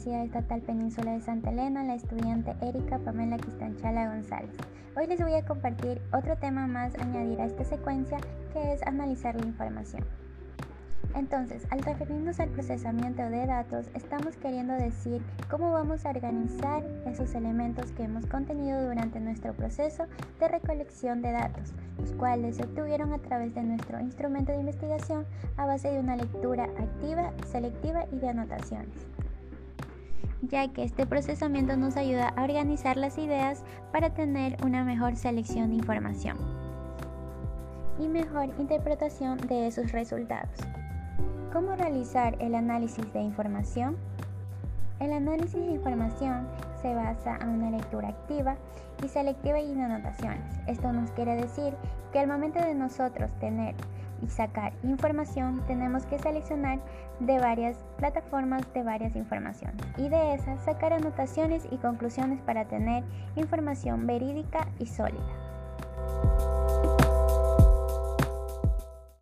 Universidad Estatal Península de Santa Elena, la estudiante Erika Pamela Quistanchala González. Hoy les voy a compartir otro tema más añadir a esta secuencia que es analizar la información. Entonces, al referirnos al procesamiento de datos, estamos queriendo decir cómo vamos a organizar esos elementos que hemos contenido durante nuestro proceso de recolección de datos, los cuales se obtuvieron a través de nuestro instrumento de investigación a base de una lectura activa, selectiva y de anotaciones ya que este procesamiento nos ayuda a organizar las ideas para tener una mejor selección de información y mejor interpretación de esos resultados. ¿Cómo realizar el análisis de información? El análisis de información se basa en una lectura activa y selectiva y en anotaciones. Esto nos quiere decir que al momento de nosotros tener y sacar información tenemos que seleccionar de varias plataformas de varias informaciones y de esas sacar anotaciones y conclusiones para tener información verídica y sólida.